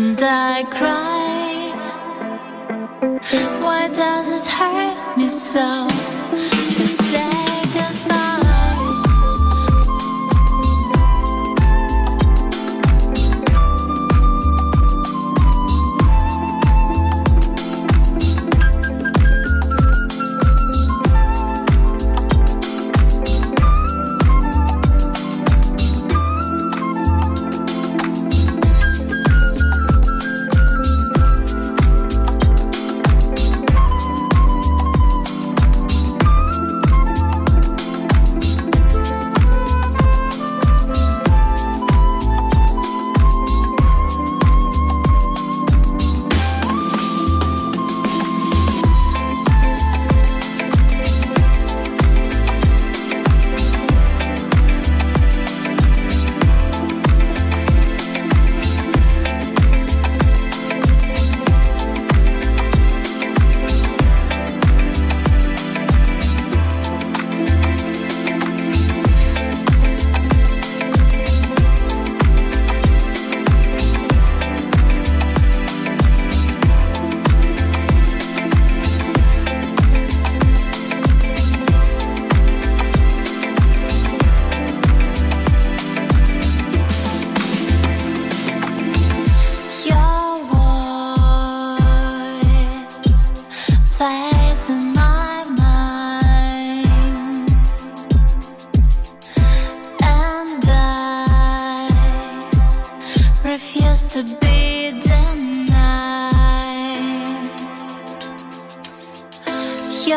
and I cry. Why does it hurt me so to say?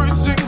every single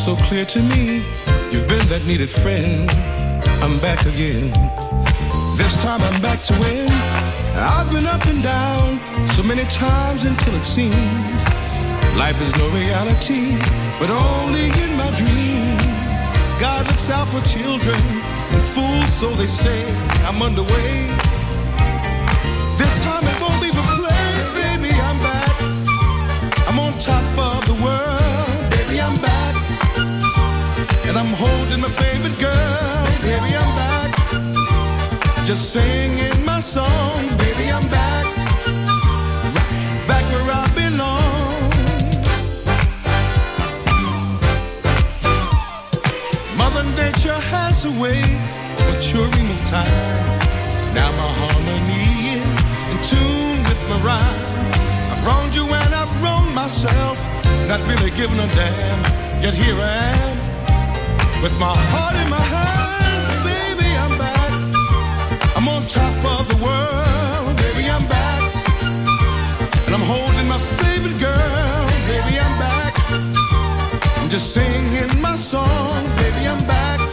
so clear to me. You've been that needed friend. I'm back again. This time I'm back to win. I've been up and down so many times until it seems life is no reality, but only in my dreams. God looks out for children and fools, so they say. I'm underway. This time it won't be for play, baby. I'm back. I'm on top of the world. just singing my songs. Baby, I'm back, right back where I belong. Mother Nature has a way of maturing with time. Now my harmony is in tune with my rhyme. I've wronged you and I've wronged myself, not really giving a damn. Yet here I am, with my heart in my hand. And I'm holding my favorite girl, baby, I'm back. I'm just singing my songs, baby, I'm back.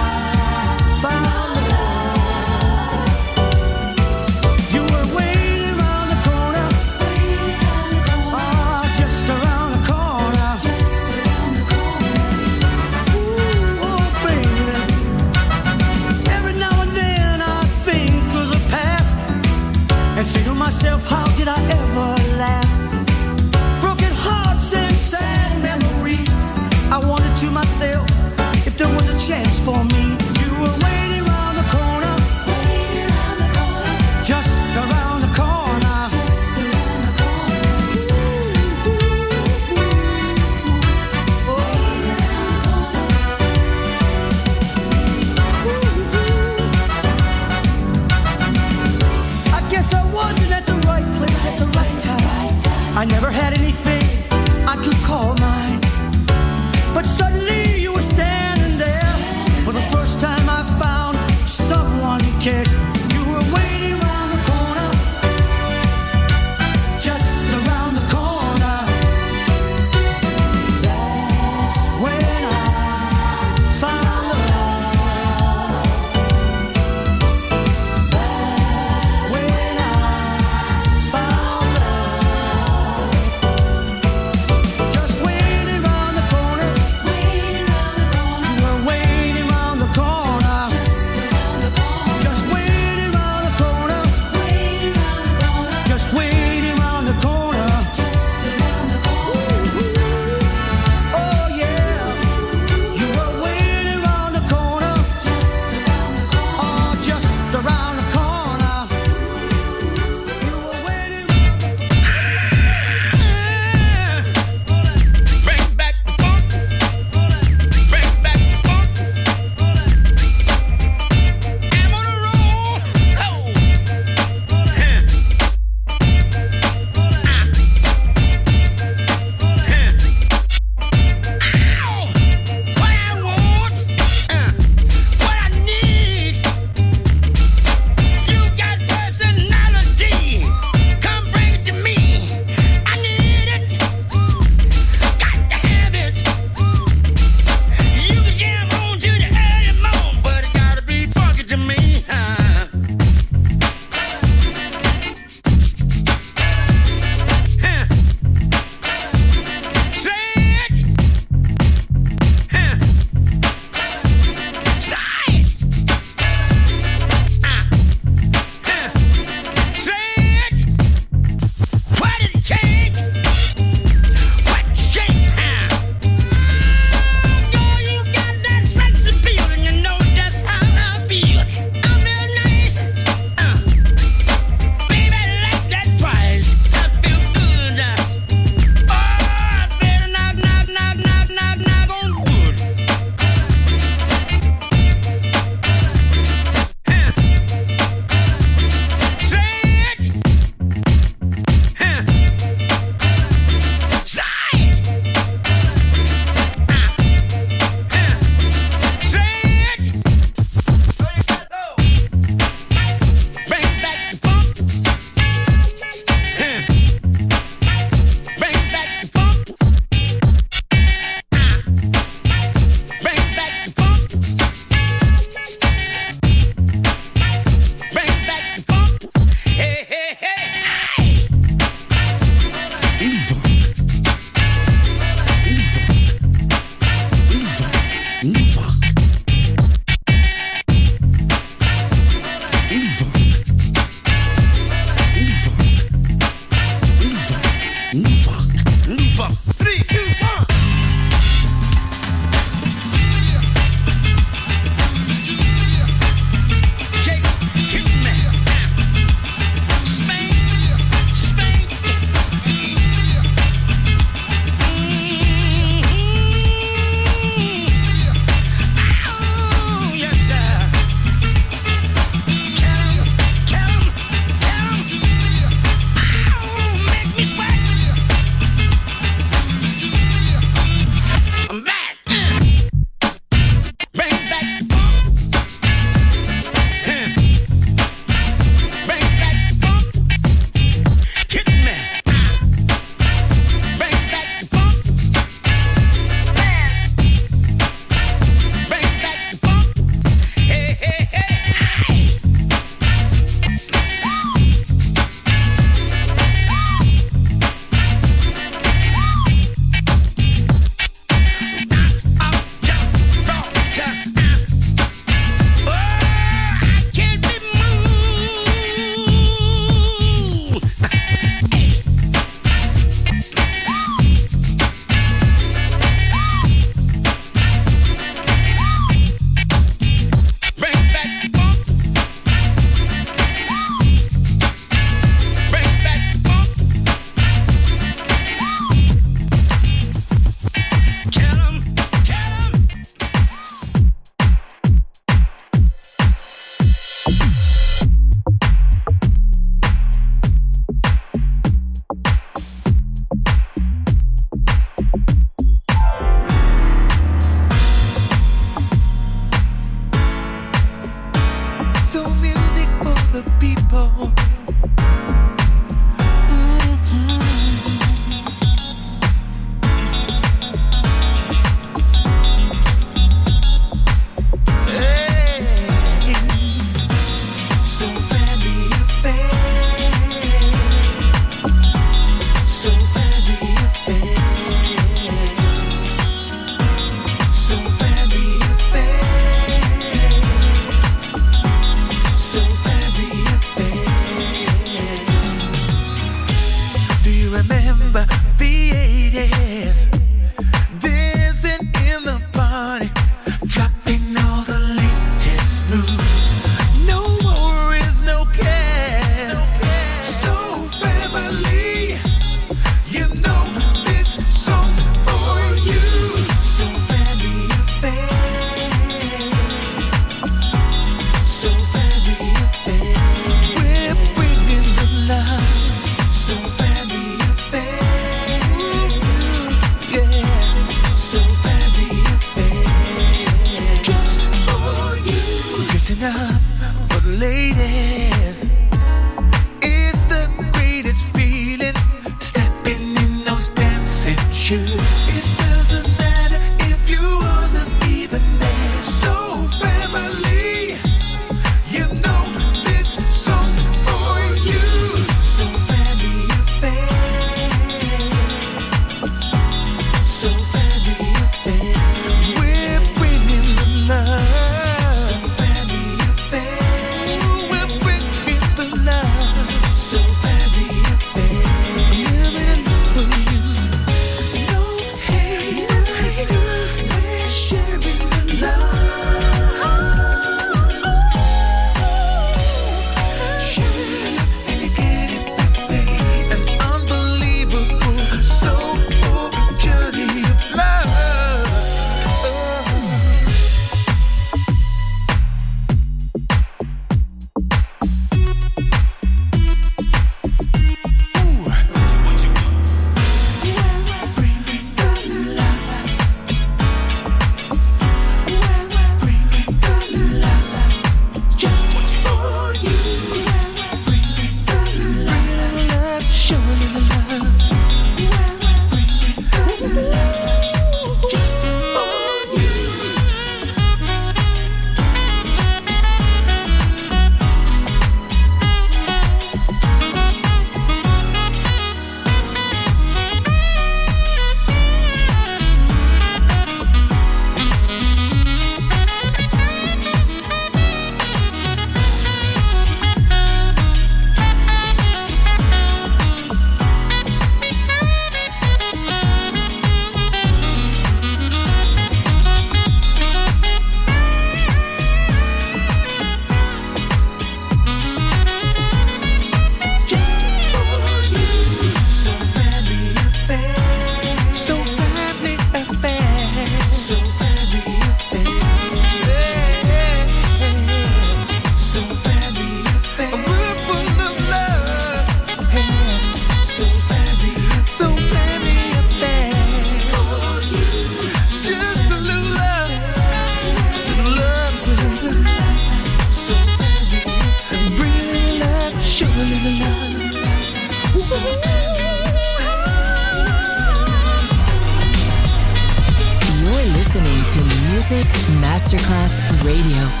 Radio.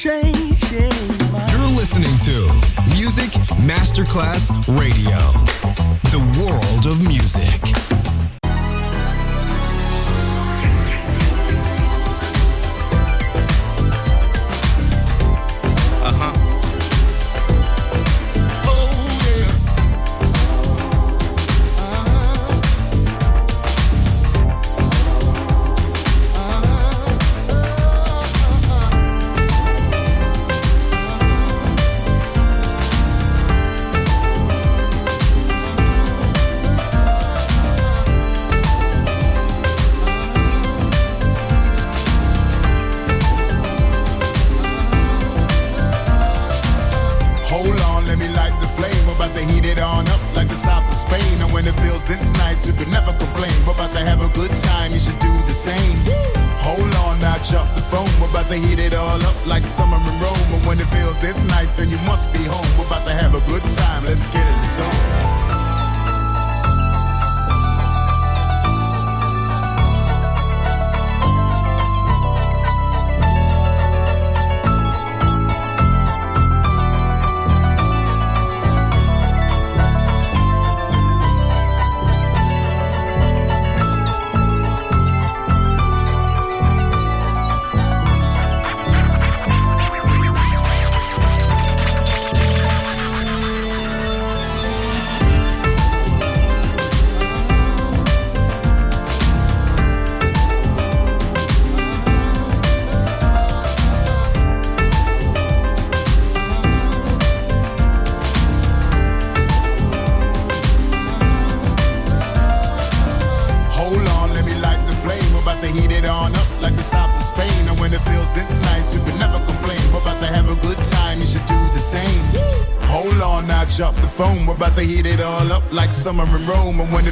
changing. You're listening to Music Masterclass Radio.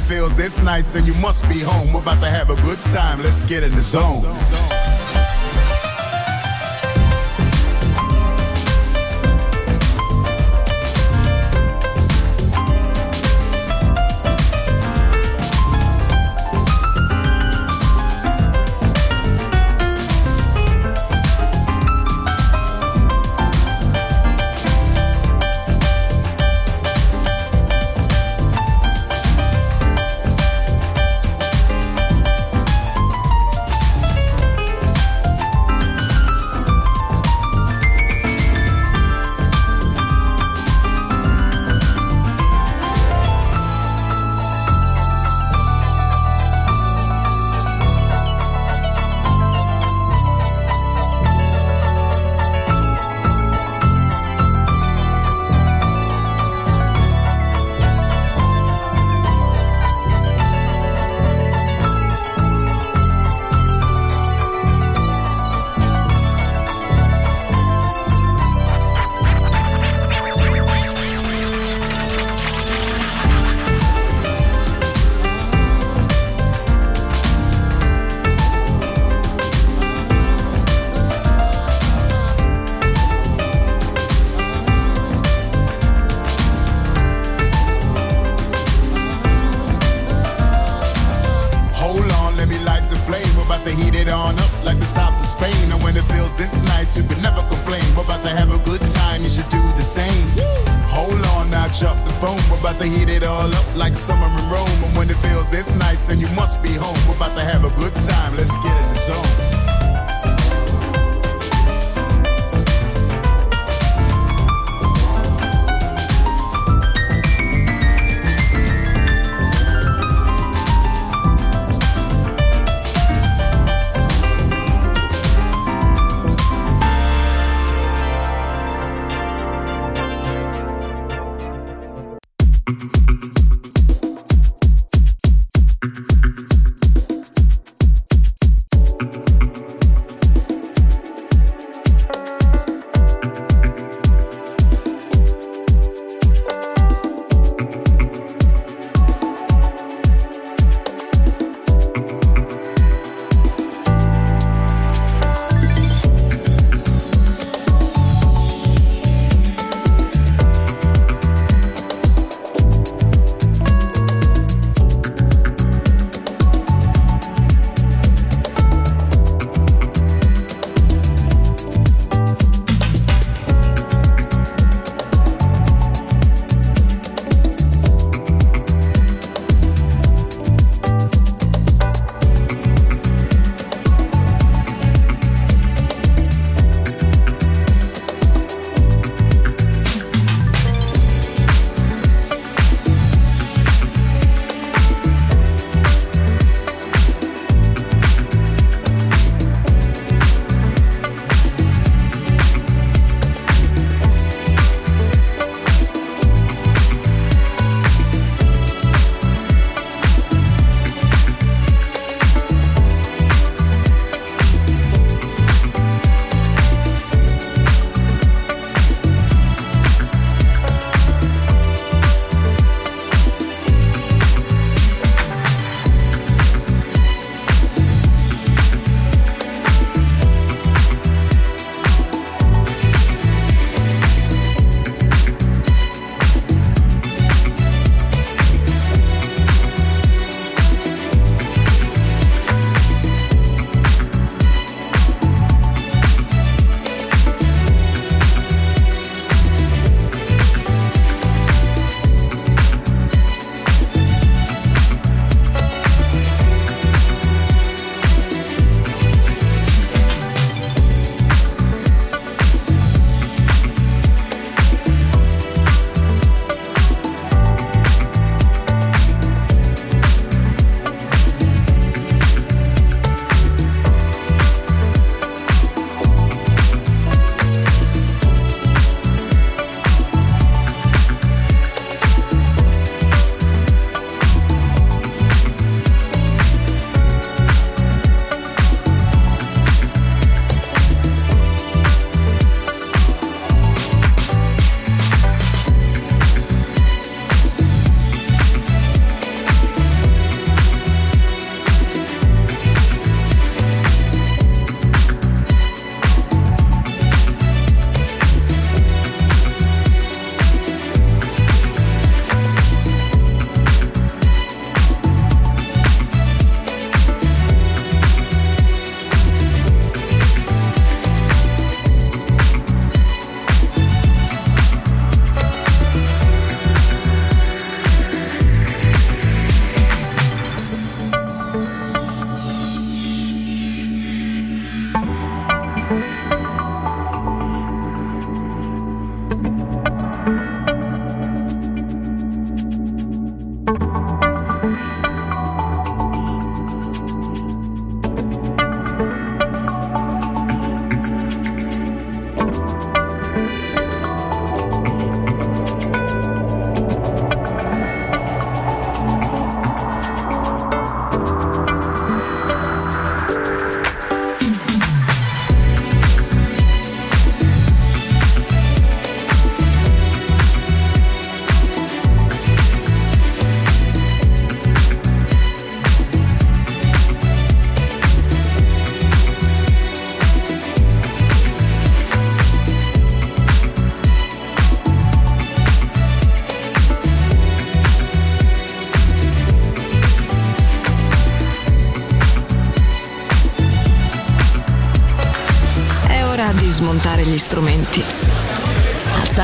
feels this nice, then you must be home. We're about to have a good time. Let's get in the zone.